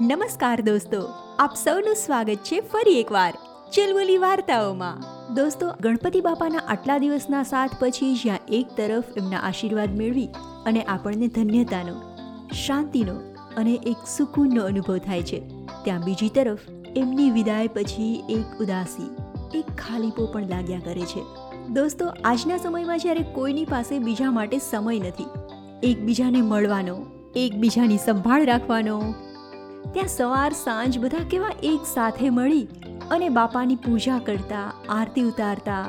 નમસ્કાર દોસ્તો, આપ સૌનું સ્વાગત છે ફરી એકવાર ચિલબુલી વાર્તાઓમાં. દોસ્તો, ગણપતિ બાપાના આટલા દિવસના સાથ પછી જ્યાં એક તરફ એમના આશીર્વાદ મેળવી અને આપણને ધન્યતાનો, શાંતિનો અને એક સુકૂનનો અનુભવ થાય છે, ત્યાં બીજી તરફ એમની વિદાય પછી એક ઉદાસી, એક ખાલીપો પણ લાગ્યા કરે છે. દોસ્તો, આજના સમયમાં જ્યારે કોઈની પાસે બીજા માટે સમય નથી, એકબીજાને મળવાનો એકબીજાની સંભાળ રાખવાનો. ત્યાં સવાર સાંજ બધા કેવા એક સાથે મળી અને બાપાની પૂજા કરતા, આરતી ઉતારતા.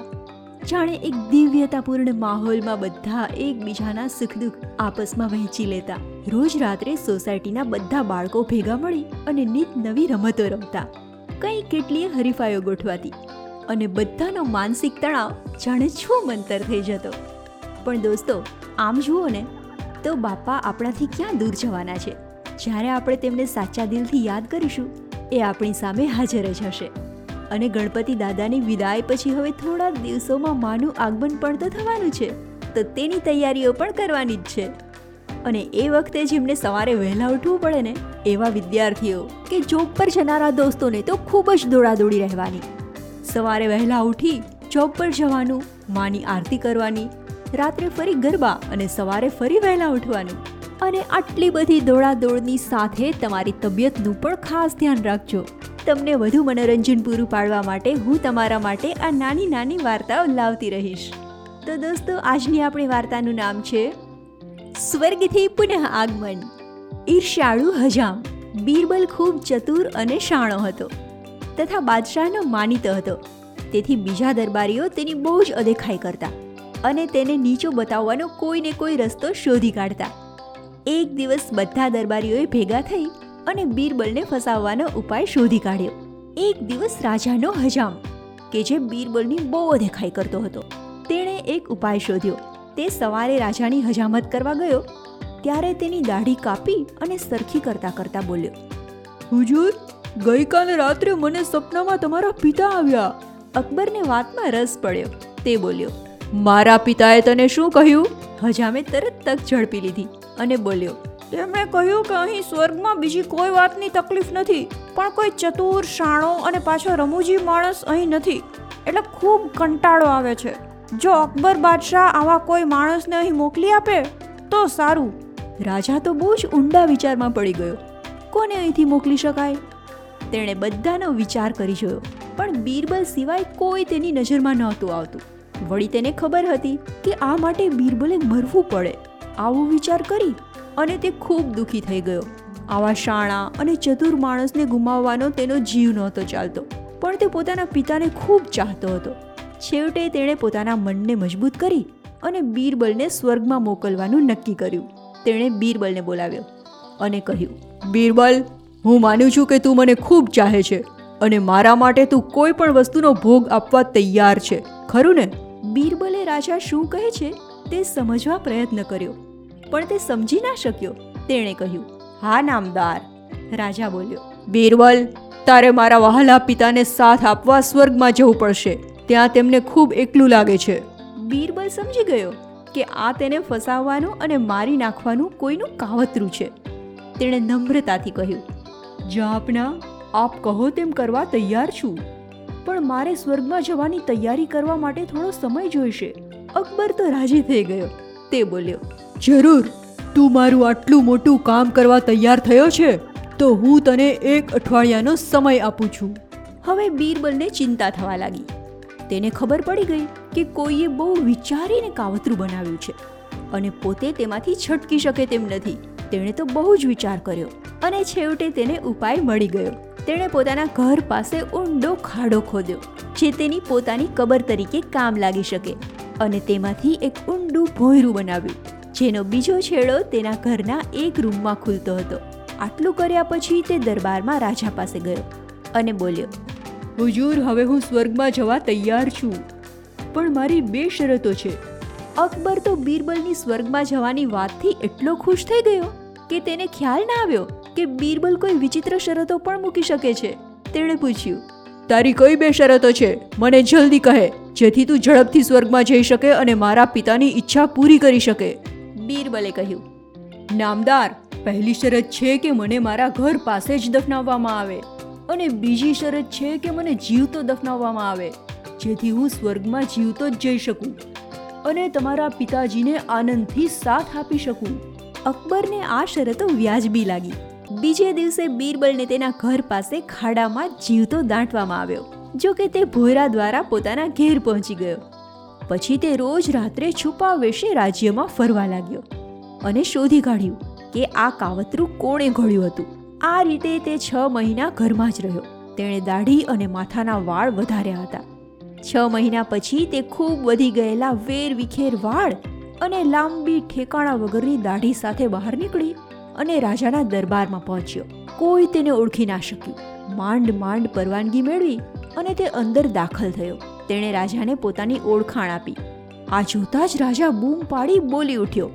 જાણે એક દિવ્યતાપૂર્ણ માહોલમાં બધા એકબીજાના સુખ દુઃખ આપસમાં વહેંચી લેતા. રોજ રાત્રે સોસાયટીના બધા બાળકો ભેગા મળી અને નિત નવી રમતો રમતા. કઈ કેટલીય હરીફાઈઓ ગોઠવાતી અને બધાનો માનસિક તણાવ જાણે છું મંતર થઈ જતો. પણ દોસ્તો, આમ જુઓ ને તો બાપા આપણાથી ક્યાં દૂર જવાના છે? જ્યારે આપણે તેમને સાચા દિલથી યાદ કરીશું, એ આપણી સામે હાજર જ હશે. અને ગણપતિ દાદાની વિદાય પછી હવે થોડા દિવસોમાં માનું આગમન પણ તો થવાનું છે. તો તેની તૈયારીઓ પણ કરવાની જ છે. અને એ વખતે જેમને સવારે વહેલા ઉઠવું પડે ને, એવા વિદ્યાર્થીઓ કે જોબ પર જનારા દોસ્તોને તો ખૂબ જ દોડાદોડી રહેવાની. સવારે વહેલા ઉઠી જોબ પર જવાનું, માની આરતી કરવાની રાત્રે ફરી ગરબા અને સવારે ફરી વહેલા ઉઠવાનું. અને આટલી બધી દોડાદોડની સાથે તમારી તબિયતનું પણ ખાસ ધ્યાન રાખજો. તમને વધુ મનોરંજન પૂરું પાડવા માટે હું તમારા માટે આ નાની નાની વાર્તાઓ લાવતી રહીશ. તો દોસ્તો, આજની આપણી વાર્તાનું નામ છે, સ્વર્ગથી પુનઃ આગમન. ઈર્ષ્યાળુ હજામ. બીરબલ ખૂબ ચતુર અને શાણો હતો. તથા બાદશાહનો માનીતો હતો. તેથી બીજા દરબારીઓ તેની બહુ જ અદેખાઈ કરતા. અને તેને નીચો બતાવવાનો કોઈને કોઈ રસ્તો શોધી કાઢતા. એક દિવસ બધા દરબારીઓએ ભેગા થઈ અને બીરબલને ફસાવવાનો ઉપાય શોધી કાઢ્યો. એક દિવસ રાજાનો હજામ, કે જે બીરબલની બહુ દેખાઈ કરતો હતો, તેણે એક ઉપાય શોધ્યો. તે સવારે રાજાની હજામત કરવા ગયો, ત્યારે તેની દાઢી કાપી અને સરખી કરતા કરતા બોલ્યો, હુજુર, ગઈકાલે રાત્રે મને સપનામાં તમારા પિતા આવ્યા. અકબરને વાતમાં રસ પડ્યો. તે બોલ્યો મારા પિતાએ તને શું કહ્યું? હજામે તરત તક ઝડપી લીધી અને બોલ્યો, તેમણે કહ્યું કે અહીં સ્વર્ગમાં બીજી કોઈ વાતની તકલીફ નથી, પણ કોઈ ચતુર, શાણો અને પાછો રમૂજી માણસ અહીં નથી. એટલે ખૂબ કંટાળો આવે છે. જો અકબર બાદશાહ આવા કોઈ માણસને અહીં મોકલી આપે, તો સારું. રાજા તો બહુ જ ઊંડા વિચારમાં પડી ગયો. કોને અહીંથી મોકલી શકાય? તેણે બધાનો વિચાર કરી જોયો, પણ બીરબલ સિવાય કોઈ તેની નજરમાં નહોતું આવતું. વળી તેને ખબર હતી કે આ માટે બીરબલે મરવું પડે. આવો વિચાર કરી અને તે ખૂબ દુઃખી થઈ ગયો. આવા શાણા અને ચતુર માણસને ગુમાવવાનો તેનો જીવ નહોતો ચાલતો, પણ તે પોતાના પિતાને ખૂબ ચાહતો હતો. છેવટે તેણે પોતાના મનને મજબૂત કરી અને બીરબલને સ્વર્ગમાં મોકલવાનું નક્કી કર્યું. તેણે બીરબલને બોલાવ્યો અને કહ્યું, બીરબલ, હું માનું છું કે તું મને ખૂબ ચાહે છે અને મારા માટે તું કોઈ પણ વસ્તુનો ભોગ આપવા તૈયાર છે. ખરું ને? બીરબલે રાજા શું કહે છે તે સમજવા પ્રયત્ન કર્યો. પણ તે સમજી ના શક્યો. તેણે કહ્યું, હા, નામદાર. રાજા બોલ્યો, બીરબલ, તારે મારા વહાલા પિતાને સાથ આપવા સ્વર્ગમાં જવું પડશે. ત્યાં તેમને ખૂબ એકલું લાગે છે. બીરબલ સમજી ગયો કે આ તેને ફસાવવાનું અને મારી નાખવાનું કોઈનું કાવતરું છે. તેણે નમ્રતાથી કહ્યું, જાપના, આપ કહો તેમ કરવા તૈયાર છું. પણ મારે સ્વર્ગમાં જવાની તૈયારી કરવા માટે થોડો સમય જોઈશે. અકબર તો રાજી થઈ ગયો. તે બોલ્યો, જરૂર. તું મારું આટલું મોટું કામ કરવા તૈયાર થયો છે, તો હું તને એક અઠવાડિયાનો સમય આપું છું. હવે બીરબલને ચિંતા થવા લાગી. તેને ખબર પડી ગઈ કે કોઈએ બહુ વિચારીને કાવતરું બનાવ્યું છે અને પોતે તેમાંથી છટકી શકે તેમ નથી. તેણે તો બહુ જ વિચાર કર્યો અને છેવટે તેને ઉપાય મળી ગયો. તેણે પોતાના ઘર પાસે ઊંડો ખાડો ખોદ્યો, જે તેની પોતાની કબર તરીકે કામ લાગી શકે અને તેમાંથી એક ઊંડું ભોંયરું બનાવ્યું, જેનો બીજો છેડો તેના ઘરના એક રૂમમાં ખુલતો હતો. આટલું કર્યા પછી તે દરબારમાં રાજા પાસે ગયો અને બોલ્યો, હુજુર, હવે હું સ્વર્ગમાં જવા તૈયાર છું. પણ મારી બે શરતો છે. અકબર તો બીરબલની સ્વર્ગમાં જવાની વાતથી એટલો ખુશ થઈ ગયો કે તેને ખ્યાલ ના આવ્યો કે બીરબલ કોઈ વિચિત્ર શરતો પણ મૂકી શકે છે? તેણે પૂછ્યું, તારી કઈ બે શરતો છે? મને જલ્દી કહે, જેથી તું ઝડપથી સ્વર્ગમાં જઈ શકે અને મારા પિતાની ઈચ્છા પૂરી કરી શકે. બીરબલે કહ્યું, નામદાર, પહેલી શરત છે કે મને મારા ઘર પાસે જ દફનાવવામાં આવે અને બીજી શરત છે કે મને જીવતો દફનાવવામાં આવે, જેથી હું સ્વર્ગમાં જીવતો જ જઈ શકું અને તમારા પિતાજીને આનંદથી સાથ આપી શકું. અકબરને આ શરતો વ્યાજબી લાગી. બીજે દિવસે બીરબલને તેના ઘર પાસે ખાડામાં જીવતો દાંટવામાં આવ્યો, જો કે તે ભોયરા દ્વારા પોતાના ઘેર પહોંચી ગયો. પછી તે રોજ રાત્રે છુપા વેશે રાજ્યમાં ફરવા લાગ્યો અને શોધી કાઢ્યું કે આ કાવતરું કોણે ઘડ્યું હતું. આ રીતે તે છ મહિના ઘરમાં જ રહ્યો. તેણે દાઢી અને માથાના વાળ વધાર્યા હતા. છ મહિના પછી તે ખૂબ વધી ગયેલા વેર વિખેર વાળ અને લાંબી ઠેકાણા વગરની દાઢી સાથે બહાર નીકળી. અને રાજાના દરબારમાં પહોંચ્યો. કોઈ તેને ઓળખી ના શક્યું. માંડ માંડ પરવાનગી મેળવી અને તે અંદર દાખલ થયો. તેણે રાજાને પોતાની ઓળખાણ આપી. આ જોતા જ રાજા બૂમ પાડી બોલી ઉઠ્યો.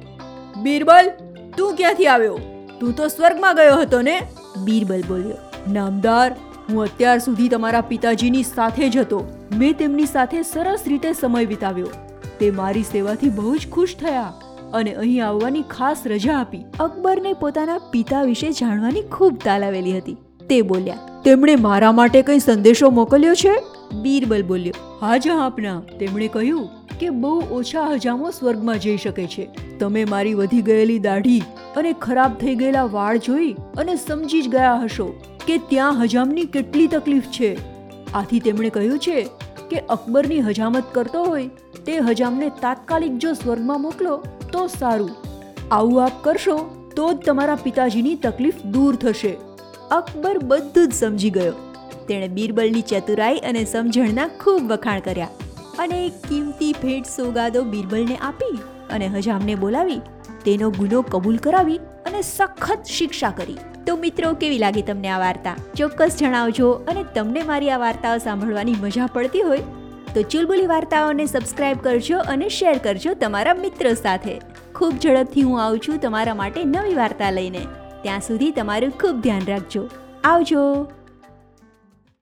બીરબલ, તું ક્યાંથી આવ્યો? તું તો સ્વર્ગમાં ગયો હતો ને? બીરબલ બોલ્યો. નામદાર, હું અત્યાર સુધી તમારા પિતાજીની સાથે જ હતો. મેં તેમની સાથે સરસ રીતે સમય વિતાવ્યો. તે મારી સેવાથી બહુ જ ખુશ થયા. અને અહીં આવવાની ખાસ રજા આપી અકબરને પોતાના પિતા વિશે જાણવાની ખૂબ તાલાવેલી હતી. તે બોલ્યા, તેમણે મારા માટે કંઈ સંદેશો મોકલ્યો છે? બીરબલ બોલ્યો, હા જહાંપના તેમણે કહ્યું, કે બહુ ઓછા હજામો સ્વર્ગમાં જઈ શકે છે. તમે મારી વધી ગયેલી દાઢી અને ખરાબ થઈ ગયેલા વાળ જોઈ અને સમજી જ ગયા હશો કે ત્યાં હજામની કેટલી તકલીફ છે. આથી તેમણે કહ્યું છે કે અકબરની હજામત કરતો હોય તે હજામને તાત્કાલિક જો સ્વર્ગમાં મોકલો, તો સારું. આવું આપ કરશો, તો જ તમારા પિતાજીની તકલીફ દૂર થશે. અકબર બધું જ સમજી ગયો. તેણે બીરબલની ચતુરાઈ અને સમજણના ખૂબ વખાણ કર્યા અને એક કિંમતી ભેટ સોગાદો બીરબલને આપી અને હજામને બોલાવી, તેનો ગુનો કબૂલ કરાવી અને સખત શિક્ષા કરી. તો મિત્રો, કેવી લાગી તમને આ વાર્તા? ચોક્કસ જણાવજો અને તમને મારી આ વાર્તાઓ સાંભળવાની મજા પડતી હોય તો ચુલબુલી વાર્તાઓને સબસ્ક્રાઇબ કરજો અને શેર કરજો તમારા મિત્રો સાથે. ખૂબ ઝડપથી હું આવું છું તમારા માટે નવી વાર્તા લઈને. ત્યાં સુધી તમારું ખૂબ ધ્યાન રાખજો. આવજો!